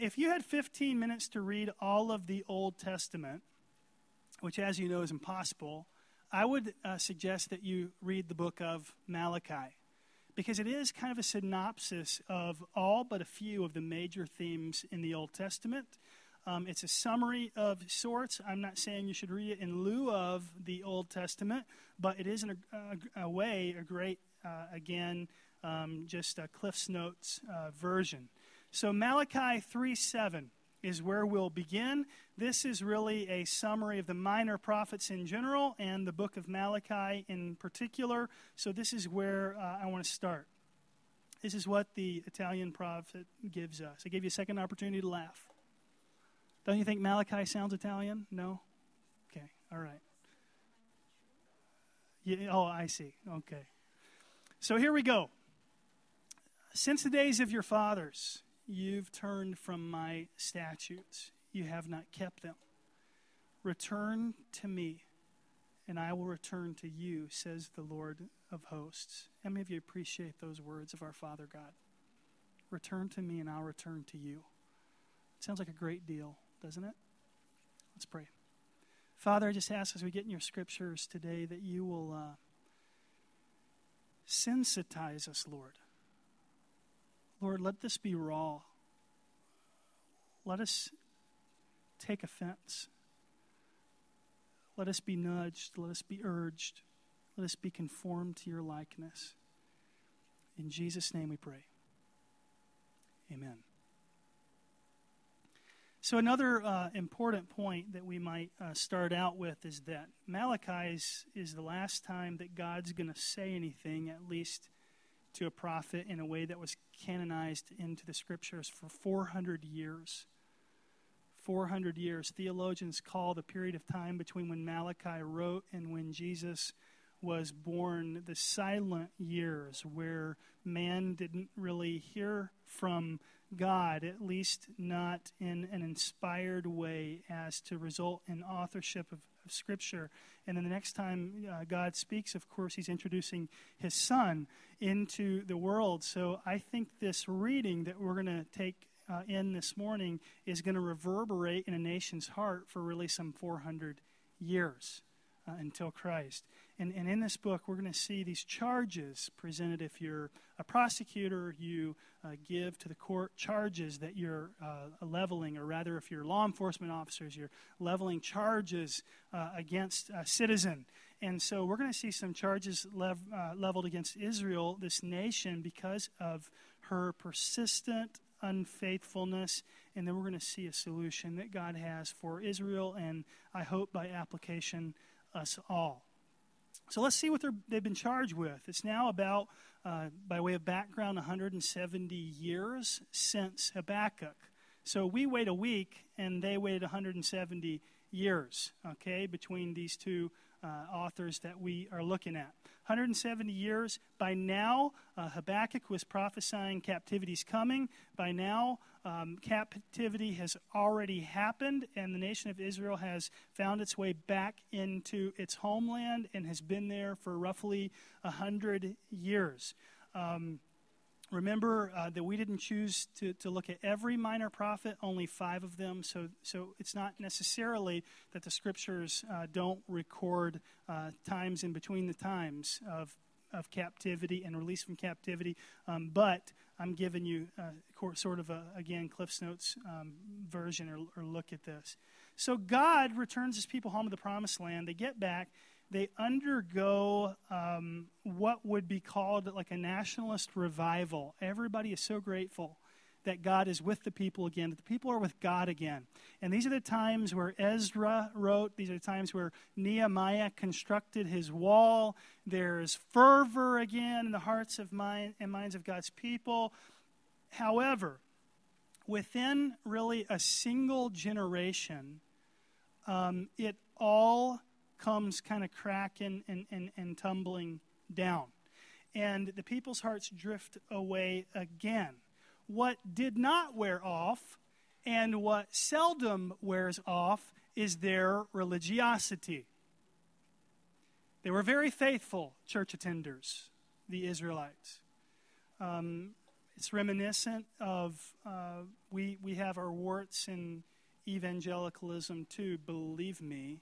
If you had 15 minutes to read all of the Old Testament, which, as you know, is impossible, I would uh, suggest that you read the book of Malachi because it is kind of a synopsis of all but a few of the major themes in the Old Testament. Um, it's a summary of sorts. I'm not saying you should read it in lieu of the Old Testament, but it is in a, a, a way a great, uh, again, um, just a Cliff's Notes uh, version. So Malachi 3 7 is where we'll begin. This is really a summary of the minor prophets in general and the book of Malachi in particular. So this is where uh, I want to start. This is what the Italian prophet gives us. I gave you a second opportunity to laugh. Don't you think Malachi sounds Italian? No? Okay, all right. Yeah, oh, I see. Okay. So here we go. Since the days of your fathers, You've turned from my statutes, you have not kept them. Return to me, and I will return to you, says the Lord of hosts. How many of you appreciate those words of our Father God? Return to me, and I'll return to you. It sounds like a great deal, doesn't it? Let's pray. Father, I just ask as we get in your scriptures today that you will uh, sensitize us, Lord Lord, let this be raw. Let us take offense. Let us be nudged. Let us be urged. Let us be conformed to your likeness. In Jesus' name we pray. Amen. So, another uh, important point that we might uh, start out with is that Malachi is, is the last time that God's going to say anything, at least to a prophet in a way that was canonized into the scriptures for 400 years. 400 years. Theologians call the period of time between when Malachi wrote and when Jesus was born the silent years where man didn't really hear from God, at least not in an inspired way as to result in authorship of, of Scripture. And then the next time uh, God speaks, of course, he's introducing his son into the world. So I think this reading that we're going to take uh, in this morning is going to reverberate in a nation's heart for really some 400 years uh, until Christ. And, and in this book, we're going to see these charges presented. If you're a prosecutor, you uh, give to the court charges that you're uh, leveling, or rather, if you're law enforcement officers, you're leveling charges uh, against a citizen. And so we're going to see some charges lev- uh, leveled against Israel, this nation, because of her persistent unfaithfulness. And then we're going to see a solution that God has for Israel, and I hope by application, us all. So let's see what they've been charged with. It's now about, uh, by way of background, 170 years since Habakkuk. So we wait a week, and they waited 170 years, okay, between these two uh, authors that we are looking at. 170 years. By now, uh, Habakkuk was prophesying captivity's coming. By now, um, captivity has already happened, and the nation of Israel has found its way back into its homeland and has been there for roughly 100 years. Um, Remember uh, that we didn't choose to, to look at every minor prophet, only five of them. So, so it's not necessarily that the scriptures uh, don't record uh, times in between the times of, of captivity and release from captivity. Um, but I'm giving you uh, sort of a, again, Cliff's Notes um, version or, or look at this. So God returns his people home to the promised land. They get back they undergo um, what would be called like a nationalist revival. Everybody is so grateful that God is with the people again, that the people are with God again. And these are the times where Ezra wrote, these are the times where Nehemiah constructed his wall. There's fervor again in the hearts of mind and minds of God's people. However, within really a single generation, um, it all comes kind of cracking and, and, and tumbling down. And the people's hearts drift away again. What did not wear off and what seldom wears off is their religiosity. They were very faithful church attenders, the Israelites. Um, It's reminiscent of, uh, we, we have our warts in evangelicalism too, believe me.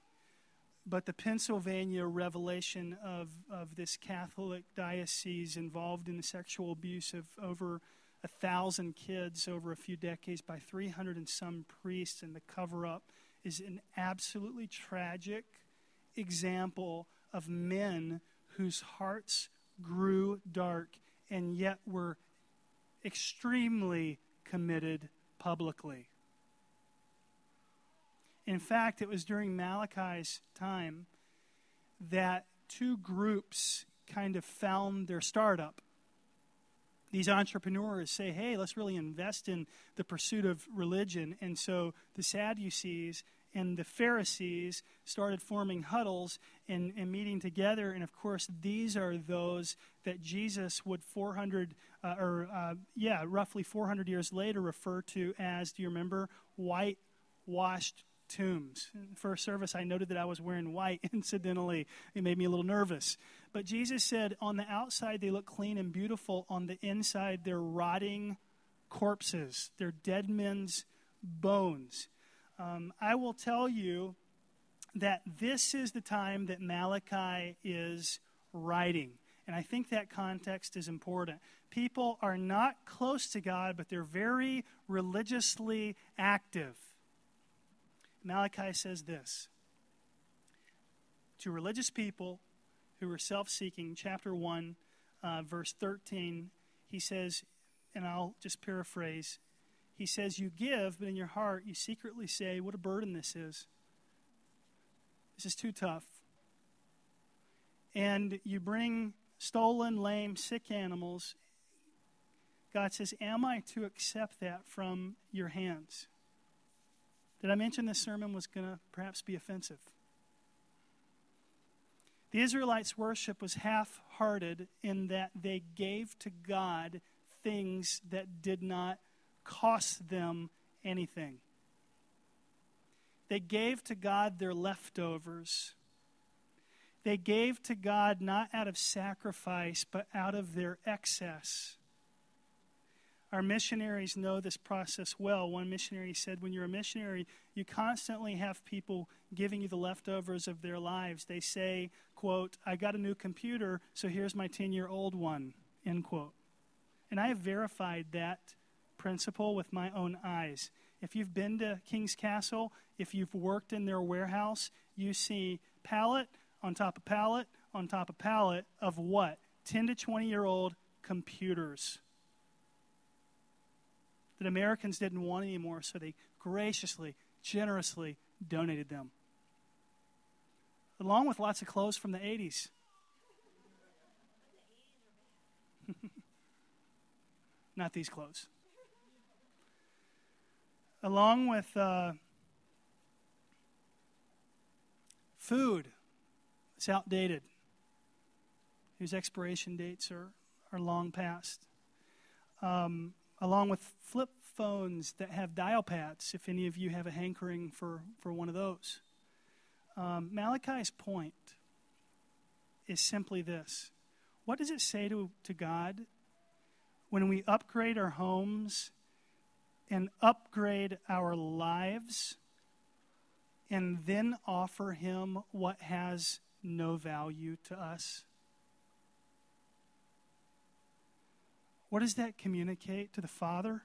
But the Pennsylvania revelation of, of this Catholic diocese involved in the sexual abuse of over a thousand kids over a few decades by 300 and some priests and the cover up is an absolutely tragic example of men whose hearts grew dark and yet were extremely committed publicly. In fact, it was during Malachi's time that two groups kind of found their startup. These entrepreneurs say, hey, let's really invest in the pursuit of religion. And so the Sadducees and the Pharisees started forming huddles and, and meeting together. And of course, these are those that Jesus would 400, uh, or uh, yeah, roughly 400 years later refer to as, do you remember, whitewashed tombs. First service, I noted that I was wearing white, incidentally. It made me a little nervous. But Jesus said, on the outside, they look clean and beautiful. On the inside, they're rotting corpses, they're dead men's bones. Um, I will tell you that this is the time that Malachi is writing. And I think that context is important. People are not close to God, but they're very religiously active. Malachi says this to religious people who are self seeking, chapter 1, uh, verse 13, he says, and I'll just paraphrase he says, You give, but in your heart you secretly say, What a burden this is. This is too tough. And you bring stolen, lame, sick animals. God says, Am I to accept that from your hands? Did I mention this sermon was going to perhaps be offensive? The Israelites' worship was half hearted in that they gave to God things that did not cost them anything. They gave to God their leftovers. They gave to God not out of sacrifice, but out of their excess. Our missionaries know this process well. One missionary said, When you're a missionary, you constantly have people giving you the leftovers of their lives. They say, quote, I got a new computer, so here's my 10 year old one, end quote. And I have verified that principle with my own eyes. If you've been to King's Castle, if you've worked in their warehouse, you see pallet on top of pallet on top of pallet of what? 10 to 20 year old computers that Americans didn't want anymore, so they graciously, generously donated them. Along with lots of clothes from the 80s. Not these clothes along with uh, food it's outdated whose expiration dates are, are long past um, along with flip phones that have dial pads if any of you have a hankering for, for one of those um, malachi's point is simply this what does it say to, to god when we upgrade our homes and upgrade our lives and then offer Him what has no value to us? What does that communicate to the Father?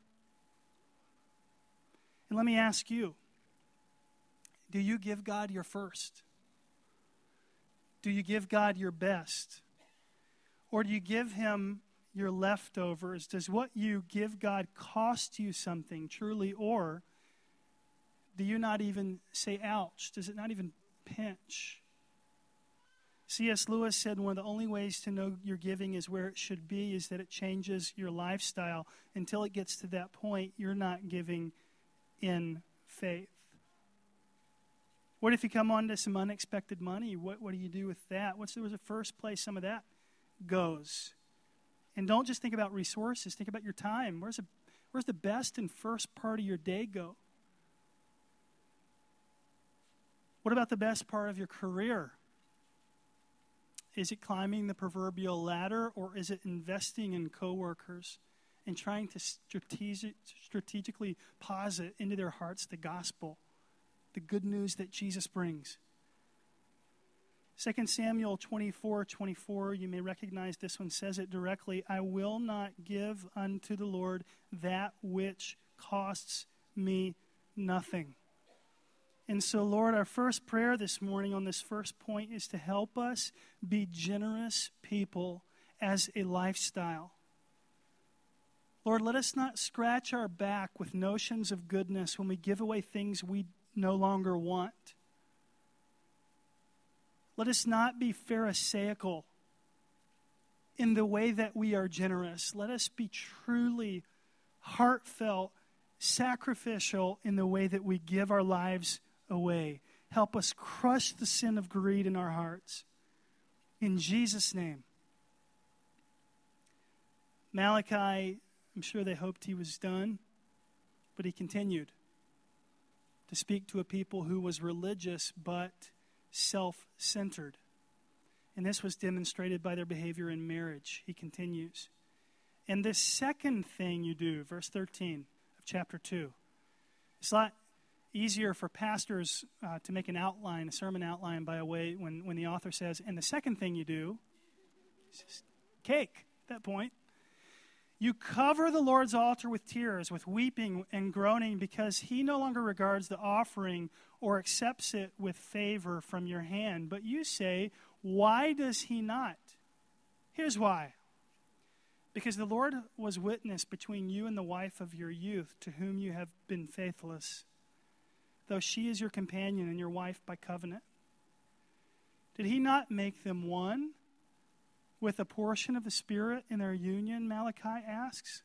And let me ask you do you give God your first? Do you give God your best? Or do you give Him your leftovers? Does what you give God cost you something truly? Or do you not even say, ouch? Does it not even pinch? C.S. Lewis said one of the only ways to know your giving is where it should be is that it changes your lifestyle. Until it gets to that point, you're not giving in faith. What if you come onto some unexpected money? What, what do you do with that? What's the first place some of that goes? And don't just think about resources, think about your time. Where's the, where's the best and first part of your day go? What about the best part of your career? Is it climbing the proverbial ladder or is it investing in coworkers and trying to strategic, strategically posit into their hearts the gospel, the good news that Jesus brings. 2 Samuel 24 24, you may recognize this one, says it directly I will not give unto the Lord that which costs me nothing. And so, Lord, our first prayer this morning on this first point is to help us be generous people as a lifestyle. Lord, let us not scratch our back with notions of goodness when we give away things we no longer want. Let us not be Pharisaical in the way that we are generous. Let us be truly heartfelt, sacrificial in the way that we give our lives away. Help us crush the sin of greed in our hearts. In Jesus' name. Malachi, I'm sure they hoped he was done, but he continued to speak to a people who was religious but self centered. And this was demonstrated by their behavior in marriage. He continues. And this second thing you do, verse 13 of chapter 2, it's a lot easier for pastors uh, to make an outline, a sermon outline, by a way when, when the author says, and the second thing you do is cake at that point. You cover the Lord's altar with tears, with weeping and groaning, because he no longer regards the offering or accepts it with favor from your hand. But you say, Why does he not? Here's why. Because the Lord was witness between you and the wife of your youth, to whom you have been faithless, though she is your companion and your wife by covenant. Did he not make them one? with a portion of the Spirit in their union, Malachi asks?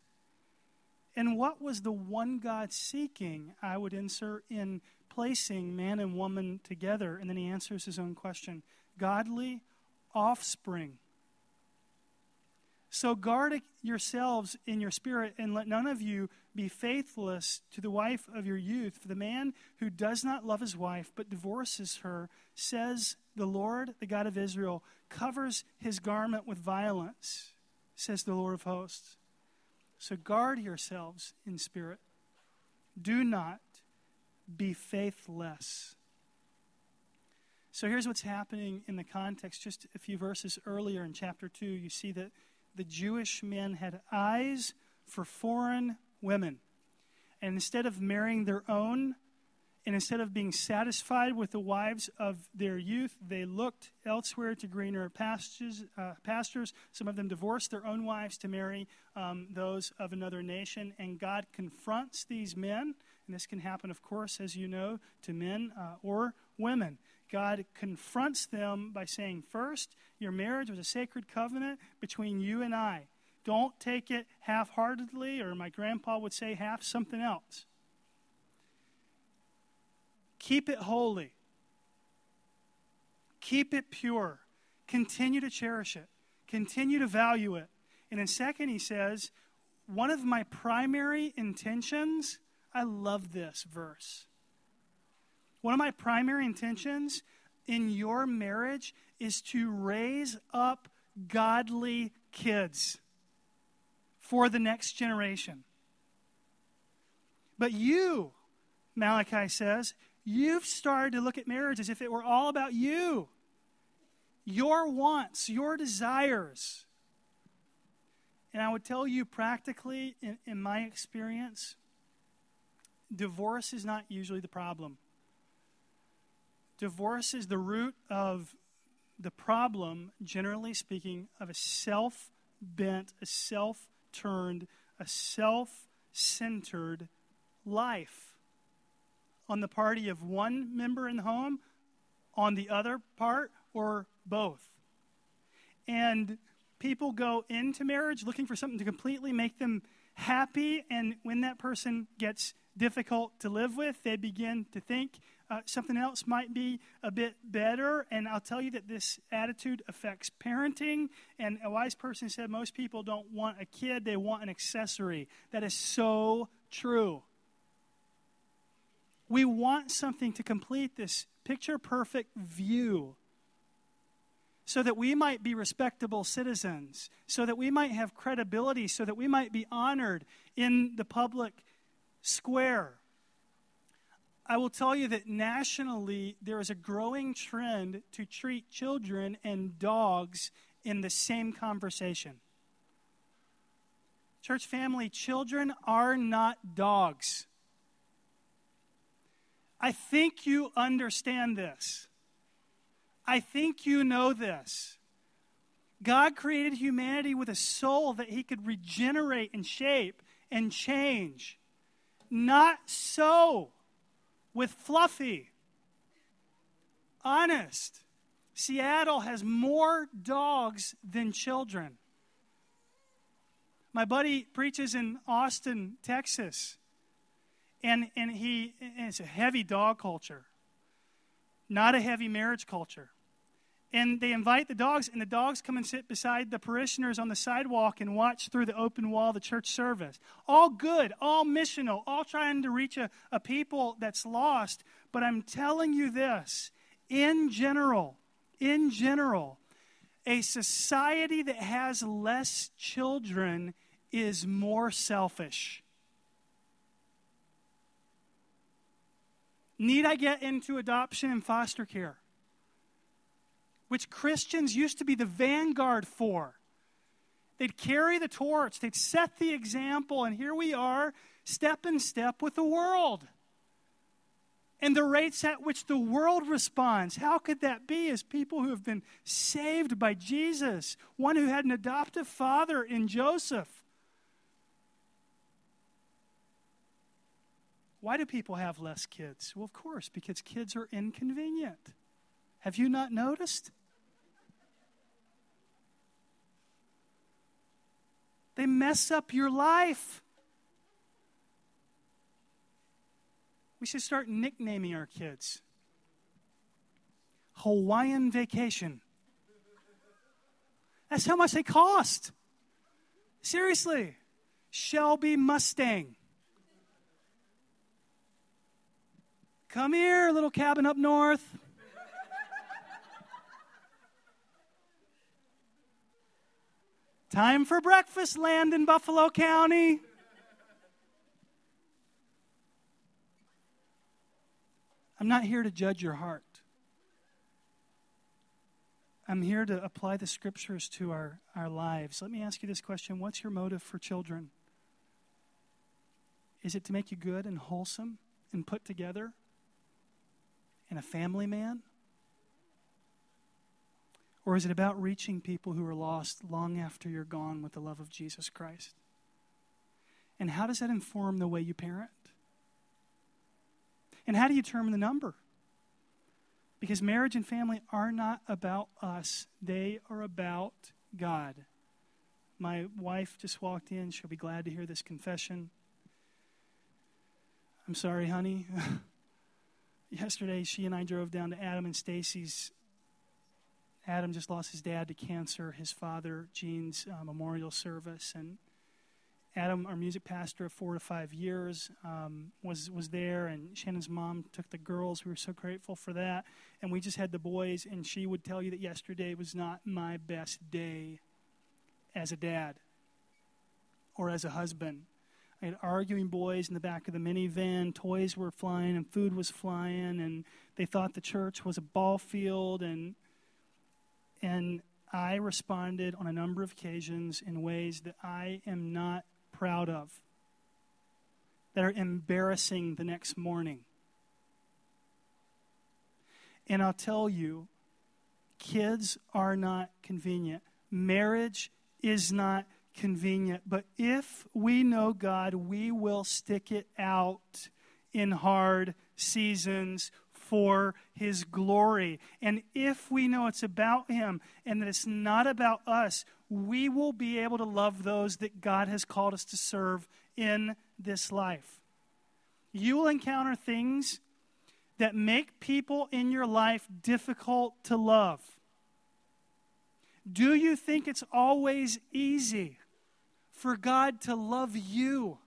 And what was the one God seeking? I would insert in placing man and woman together. And then he answers his own question godly offspring. So guard yourselves in your spirit, and let none of you be faithless to the wife of your youth. For the man who does not love his wife, but divorces her, says the Lord, the God of Israel, covers his garment with violence, says the Lord of hosts. So guard yourselves in spirit. Do not be faithless. So here's what's happening in the context. Just a few verses earlier in chapter 2, you see that the Jewish men had eyes for foreign women. And instead of marrying their own, and instead of being satisfied with the wives of their youth, they looked elsewhere to greener pastures. Uh, pastures. Some of them divorced their own wives to marry um, those of another nation. And God confronts these men, and this can happen, of course, as you know, to men uh, or women. God confronts them by saying, First, your marriage was a sacred covenant between you and I. Don't take it half heartedly, or my grandpa would say, half something else. Keep it holy, keep it pure, continue to cherish it, continue to value it. And in second, he says, One of my primary intentions, I love this verse one of my primary intentions in your marriage is to raise up godly kids for the next generation. But you, Malachi says, you've started to look at marriage as if it were all about you, your wants, your desires. And I would tell you practically, in, in my experience, divorce is not usually the problem divorce is the root of the problem, generally speaking, of a self bent, a self turned, a self centered life. On the party of one member in the home, on the other part, or both. And people go into marriage looking for something to completely make them happy, and when that person gets difficult to live with, they begin to think uh, something else might be a bit better. And I'll tell you that this attitude affects parenting. And a wise person said most people don't want a kid, they want an accessory. That is so true. We want something to complete this picture perfect view. so that we might be respectable citizens, so that we might have credibility, so that we might be honored in the public square. I will tell you that nationally, there is a growing trend to treat children and dogs in the same conversation. Church family, children are not dogs. I think you understand this. I think you know this. God created humanity with a soul that he could regenerate and shape and change. Not so with Fluffy. Honest. Seattle has more dogs than children. My buddy preaches in Austin, Texas, and, and he and it's a heavy dog culture, not a heavy marriage culture. And they invite the dogs, and the dogs come and sit beside the parishioners on the sidewalk and watch through the open wall the church service. All good, all missional, all trying to reach a, a people that's lost. But I'm telling you this in general, in general, a society that has less children is more selfish. Need I get into adoption and foster care? Which Christians used to be the vanguard for. They'd carry the torch, they'd set the example, and here we are, step in step with the world and the rates at which the world responds. How could that be as people who have been saved by Jesus, one who had an adoptive father in Joseph? Why do people have less kids? Well, of course, because kids are inconvenient. Have you not noticed? They mess up your life. We should start nicknaming our kids. Hawaiian vacation. That's how much they cost. Seriously. Shelby Mustang. Come here, little cabin up north. Time for breakfast, land in Buffalo County. I'm not here to judge your heart. I'm here to apply the scriptures to our, our lives. Let me ask you this question What's your motive for children? Is it to make you good and wholesome and put together and a family man? Or is it about reaching people who are lost long after you're gone with the love of Jesus Christ? And how does that inform the way you parent? And how do you determine the number? Because marriage and family are not about us, they are about God. My wife just walked in. She'll be glad to hear this confession. I'm sorry, honey. Yesterday, she and I drove down to Adam and Stacy's. Adam just lost his dad to cancer, his father, Gene's uh, memorial service, and Adam, our music pastor of four to five years, um, was was there, and Shannon's mom took the girls. We were so grateful for that, and we just had the boys. And she would tell you that yesterday was not my best day as a dad or as a husband. I had arguing boys in the back of the minivan. Toys were flying and food was flying, and they thought the church was a ball field. And and I responded on a number of occasions in ways that I am not proud of, that are embarrassing the next morning. And I'll tell you, kids are not convenient. Marriage is not convenient. But if we know God, we will stick it out in hard seasons for His glory. And if we know it's about Him and that it's not about us, we will be able to love those that God has called us to serve in this life. You will encounter things that make people in your life difficult to love. Do you think it's always easy for God to love you?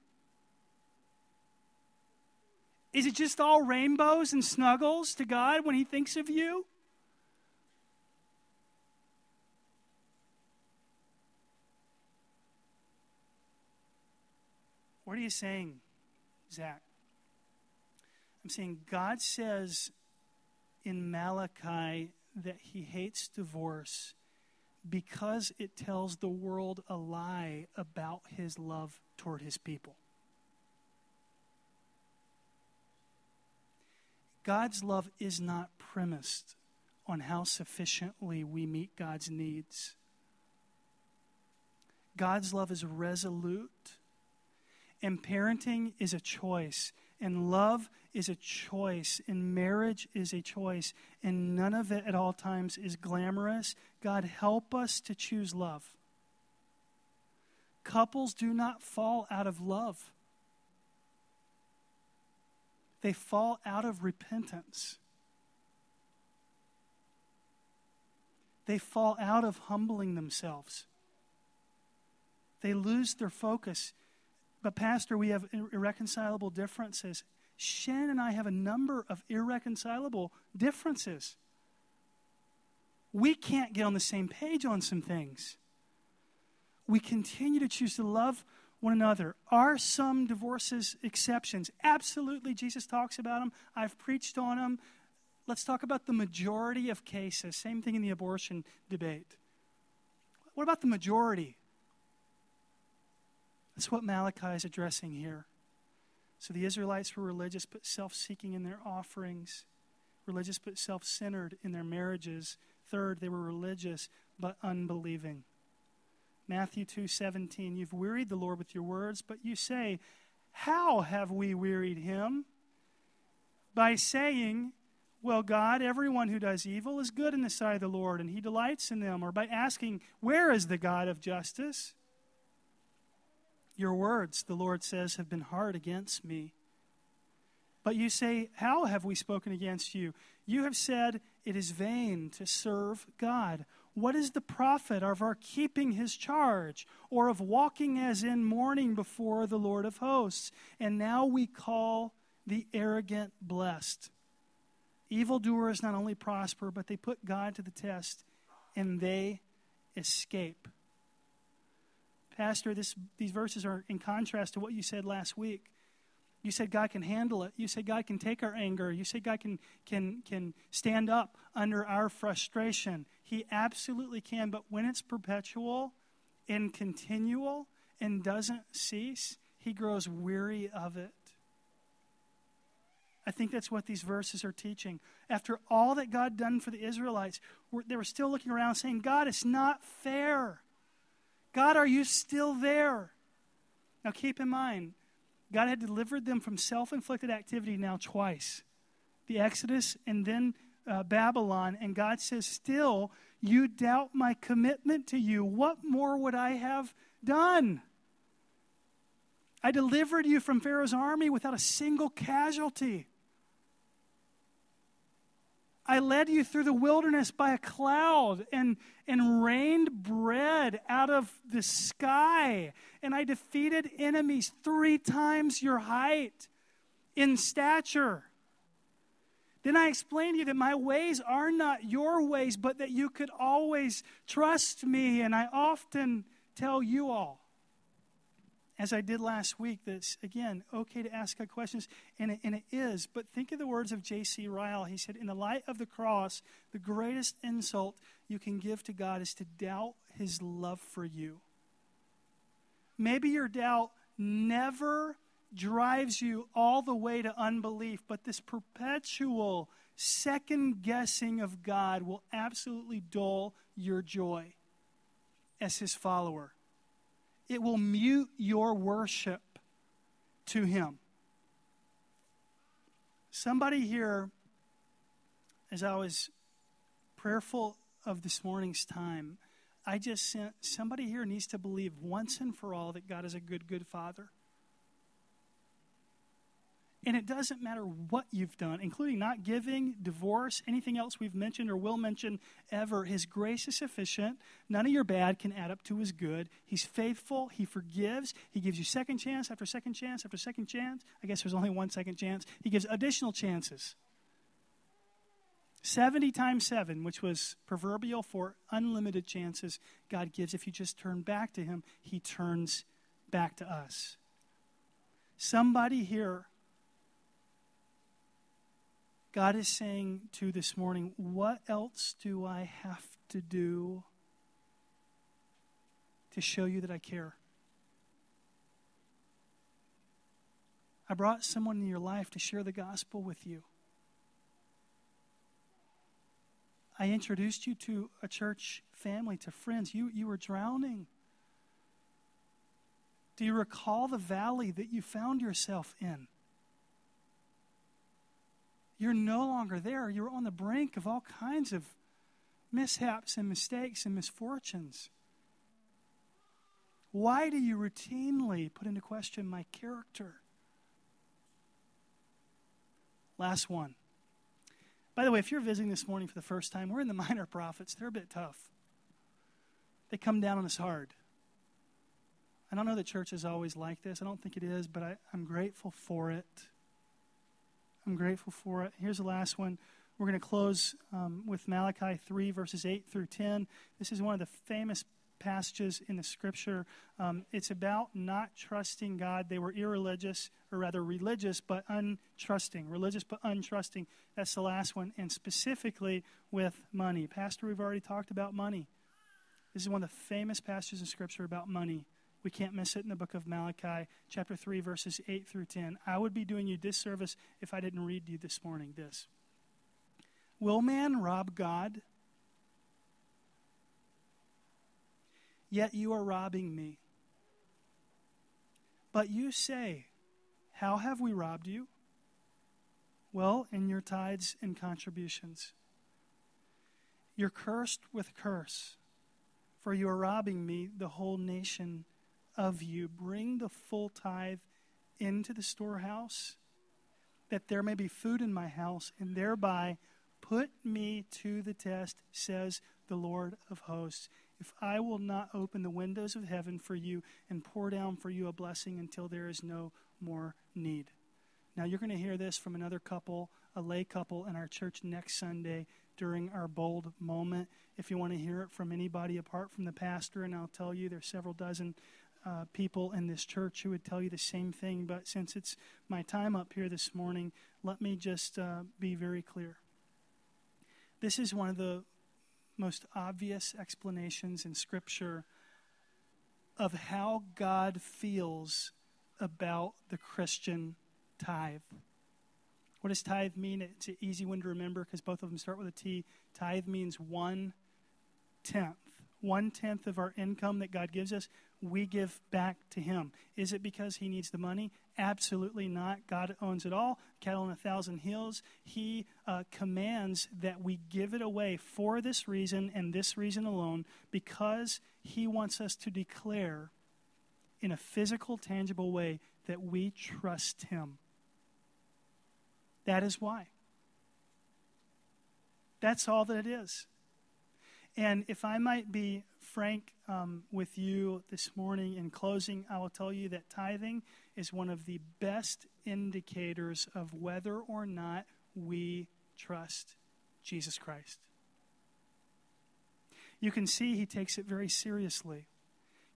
Is it just all rainbows and snuggles to God when He thinks of you? What are you saying, Zach? I'm saying God says in Malachi that He hates divorce because it tells the world a lie about His love toward His people. God's love is not premised on how sufficiently we meet God's needs. God's love is resolute, and parenting is a choice, and love is a choice, and marriage is a choice, and none of it at all times is glamorous. God, help us to choose love. Couples do not fall out of love, they fall out of repentance. They fall out of humbling themselves. They lose their focus. But, Pastor, we have irreconcilable differences. Shannon and I have a number of irreconcilable differences. We can't get on the same page on some things. We continue to choose to love one another. Are some divorces exceptions? Absolutely. Jesus talks about them. I've preached on them. Let's talk about the majority of cases. Same thing in the abortion debate. What about the majority? That's what Malachi is addressing here. So the Israelites were religious but self seeking in their offerings, religious but self centered in their marriages. Third, they were religious but unbelieving. Matthew 2:17 You've wearied the Lord with your words, but you say, "How have we wearied him?" By saying, "Well, God, everyone who does evil is good in the sight of the Lord, and he delights in them," or by asking, "Where is the God of justice?" Your words, the Lord says, have been hard against me. But you say, How have we spoken against you? You have said, It is vain to serve God. What is the profit of our keeping his charge, or of walking as in mourning before the Lord of hosts? And now we call the arrogant blessed. Evildoers not only prosper, but they put God to the test, and they escape. Pastor, this, these verses are in contrast to what you said last week. You said God can handle it. You said God can take our anger. You said God can, can, can stand up under our frustration. He absolutely can, but when it's perpetual and continual and doesn't cease, he grows weary of it. I think that's what these verses are teaching. After all that God done for the Israelites, they were still looking around saying, God, it's not fair. God, are you still there? Now keep in mind, God had delivered them from self inflicted activity now twice the Exodus and then uh, Babylon. And God says, Still, you doubt my commitment to you. What more would I have done? I delivered you from Pharaoh's army without a single casualty. I led you through the wilderness by a cloud and, and rained bread out of the sky. And I defeated enemies three times your height in stature. Then I explained to you that my ways are not your ways, but that you could always trust me. And I often tell you all as I did last week, that's again okay to ask God questions, and it, and it is. But think of the words of J.C. Ryle. He said, In the light of the cross, the greatest insult you can give to God is to doubt his love for you. Maybe your doubt never drives you all the way to unbelief, but this perpetual second guessing of God will absolutely dull your joy as his follower it will mute your worship to Him. Somebody here, as I was prayerful of this morning's time, I just sent somebody here needs to believe once and for all that God is a good, good Father. And it doesn't matter what you've done, including not giving, divorce, anything else we've mentioned or will mention ever. His grace is sufficient. None of your bad can add up to his good. He's faithful. He forgives. He gives you second chance after second chance after second chance. I guess there's only one second chance. He gives additional chances. 70 times 7, which was proverbial for unlimited chances, God gives. If you just turn back to Him, He turns back to us. Somebody here, God is saying to this morning, what else do I have to do to show you that I care? I brought someone in your life to share the gospel with you. I introduced you to a church family, to friends. You, you were drowning. Do you recall the valley that you found yourself in? You're no longer there. You're on the brink of all kinds of mishaps and mistakes and misfortunes. Why do you routinely put into question my character? Last one. By the way, if you're visiting this morning for the first time, we're in the minor prophets. They're a bit tough, they come down on us hard. I don't know that church is always like this. I don't think it is, but I, I'm grateful for it. I'm grateful for it. Here's the last one. We're going to close um, with Malachi 3, verses 8 through 10. This is one of the famous passages in the scripture. Um, it's about not trusting God. They were irreligious, or rather religious, but untrusting. Religious, but untrusting. That's the last one. And specifically with money. Pastor, we've already talked about money. This is one of the famous passages in scripture about money. We can't miss it in the book of Malachi, chapter 3, verses 8 through 10. I would be doing you disservice if I didn't read you this morning this. Will man rob God? Yet you are robbing me. But you say, How have we robbed you? Well, in your tithes and contributions. You're cursed with curse, for you are robbing me, the whole nation of you. Bring the full tithe into the storehouse, that there may be food in my house, and thereby put me to the test, says the Lord of hosts if I will not open the windows of heaven for you and pour down for you a blessing until there is no more need. Now, you're going to hear this from another couple, a lay couple in our church next Sunday during our bold moment. If you want to hear it from anybody apart from the pastor, and I'll tell you there's several dozen uh, people in this church who would tell you the same thing. But since it's my time up here this morning, let me just uh, be very clear. This is one of the most obvious explanations in Scripture of how God feels about the Christian tithe. What does tithe mean? It's an easy one to remember because both of them start with a T. Tithe means one tenth. One tenth of our income that God gives us, we give back to Him. Is it because He needs the money? Absolutely not. God owns it all. Cattle on a thousand hills. He uh, commands that we give it away for this reason and this reason alone because He wants us to declare in a physical, tangible way that we trust Him. That is why. That's all that it is. And if I might be frank um, with you this morning in closing, I will tell you that tithing is one of the best indicators of whether or not we trust Jesus Christ. You can see he takes it very seriously.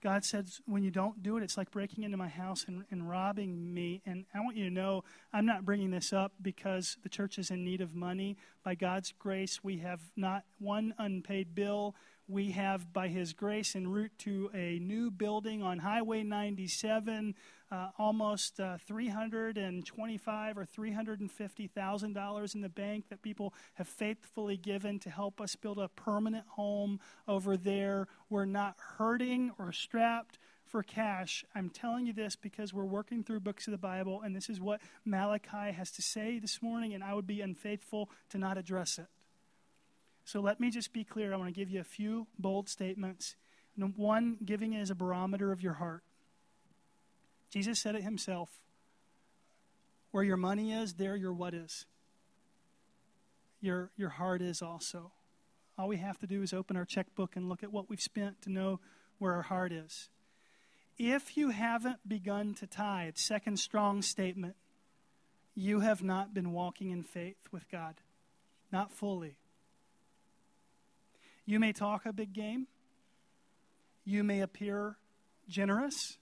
God says, when you don't do it, it's like breaking into my house and, and, robbing me. And I want you to know, I'm not bringing this up because the church is in need of money. By God's grace, we have not one unpaid bill we have, by His grace, en route to a new building on Highway 97, uh, almost uh, 325 or 350 thousand dollars in the bank that people have faithfully given to help us build a permanent home over there. We're not hurting or strapped for cash. I'm telling you this because we're working through books of the Bible, and this is what Malachi has to say this morning, and I would be unfaithful to not address it. So let me just be clear. I want to give you a few bold statements. One, giving is a barometer of your heart. Jesus said it himself. Where your money is, there your what is. Your, your heart is also. All we have to do is open our checkbook and look at what we've spent to know where our heart is. If you haven't begun to tithe, second strong statement, you have not been walking in faith with God. Not fully. You may talk a big game, you may appear generous,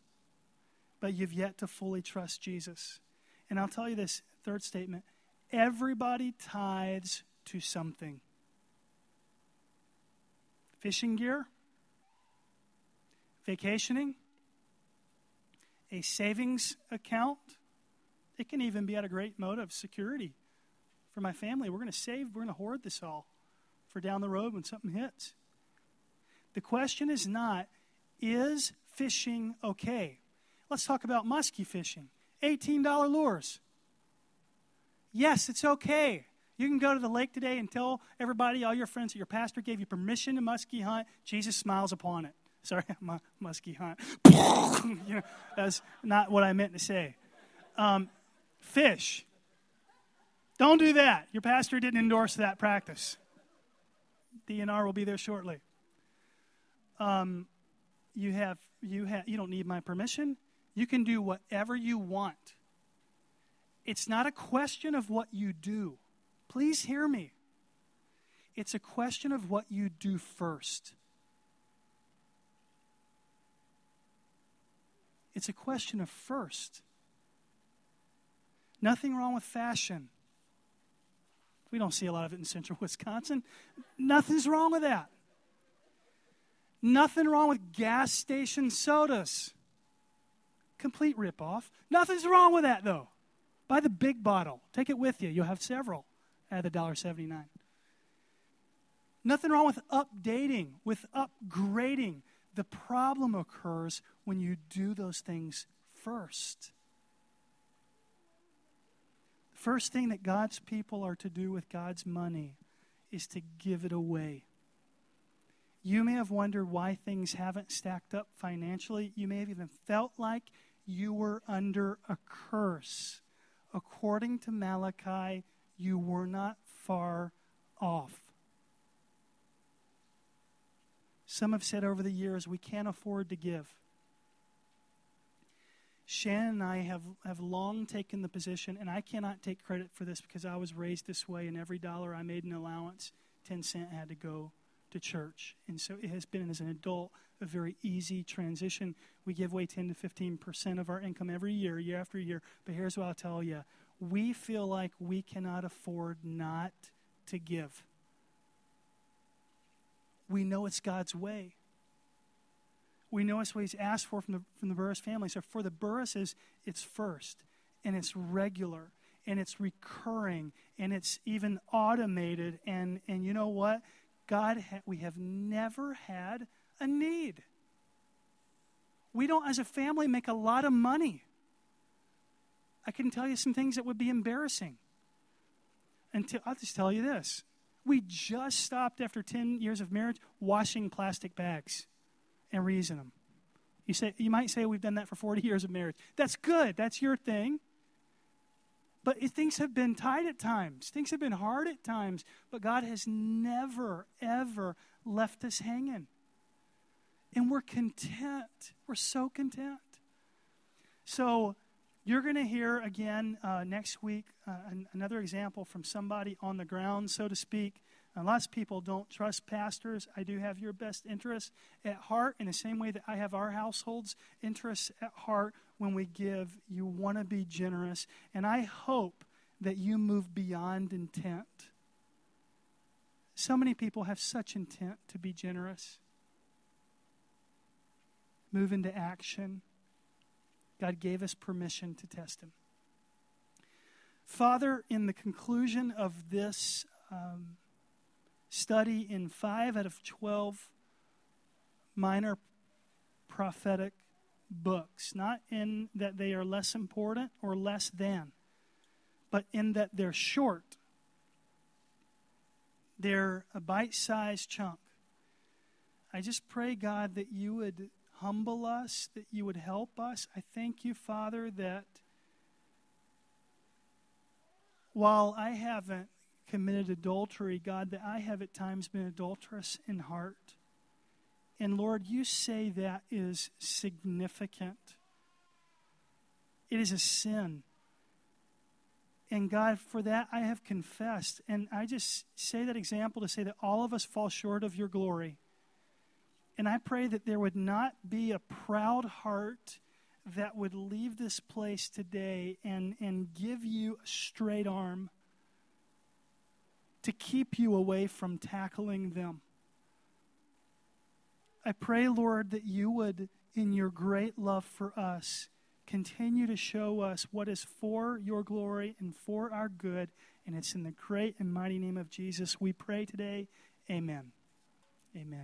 but you've yet to fully trust Jesus. And I'll tell you this third statement everybody tithes to something fishing gear, vacationing, a savings account. It can even be out of great motive of security for my family. We're going to save, we're going to hoard this all for down the road when something hits. The question is not, is fishing okay? Let's talk about muskie fishing. $18 lures. Yes, it's okay. You can go to the lake today and tell everybody, all your friends, that your pastor gave you permission to muskie hunt. Jesus smiles upon it. Sorry, muskie hunt. you know, that's not what I meant to say. Um, fish. Don't do that. Your pastor didn't endorse that practice. DNR will be there shortly. Um, you have you have you don't need my permission. You can do whatever you want. It's not a question of what you do. Please hear me. It's a question of what you do first. It's a question of first. Nothing wrong with fashion. We don't see a lot of it in central Wisconsin. Nothing's wrong with that. Nothing wrong with gas station sodas. Complete ripoff. Nothing's wrong with that, though. Buy the big bottle. Take it with you. You'll have several at the $1.79. Nothing wrong with updating, with upgrading. The problem occurs when you do those things first. First thing that God's people are to do with God's money is to give it away. You may have wondered why things haven't stacked up financially. You may have even felt like you were under a curse. According to Malachi, you were not far off. Some have said over the years, we can't afford to give. Shannon and I have, have long taken the position, and I cannot take credit for this because I was raised this way, and every dollar I made in allowance, 10 cent had to go to church. And so it has been, as an adult, a very easy transition. We give away 10 to 15% of our income every year, year after year. But here's what I'll tell you we feel like we cannot afford not to give. We know it's God's way. We know it's what He's asked for from the, from the Burris family. So for the Burrises, it's first, and it's regular, and it's recurring, and it's even automated. And, and you know what? God, ha- we have never had a need. We don't, as a family, make a lot of money. I can tell you some things that would be embarrassing. Until I'll just tell you this. We just stopped after 10 years of marriage washing plastic bags and reason them. You say you might say we've done that for 40 years of marriage. That's good. That's your thing. But things have been tight at times. Things have been hard at times. But God has never, ever left us hanging. And we're content. We're so content. So you're going to hear again uh, next week uh, an, another example from somebody on the ground, so to speak. Lots of people don't trust pastors. I do have your best interests at heart in the same way that I have our household's interests at heart when we give. You want to be generous. And I hope that you move beyond intent. So many people have such intent to be generous. Move into action. God gave us permission to test him. Father, in the conclusion of this um, study in five out of 12 minor prophetic books, not in that they are less important or less than, but in that they're short. They're a bite sized chunk. I just pray, God, that you would humble us, that you would help us. I thank you, Father, that while I haven't committed adultery, God, that I have at times been adulterous in heart. And Lord, you say that is significant. It is a sin. And God, for that I have confessed. And I just say that example to say that all of us fall short of your glory. And I pray that there would not be a proud heart that would leave this place today and, and give you a straight arm to keep you away from tackling them. I pray, Lord, that you would, in your great love for us, continue to show us what is for your glory and for our good. And it's in the great and mighty name of Jesus we pray today. Amen. Amen.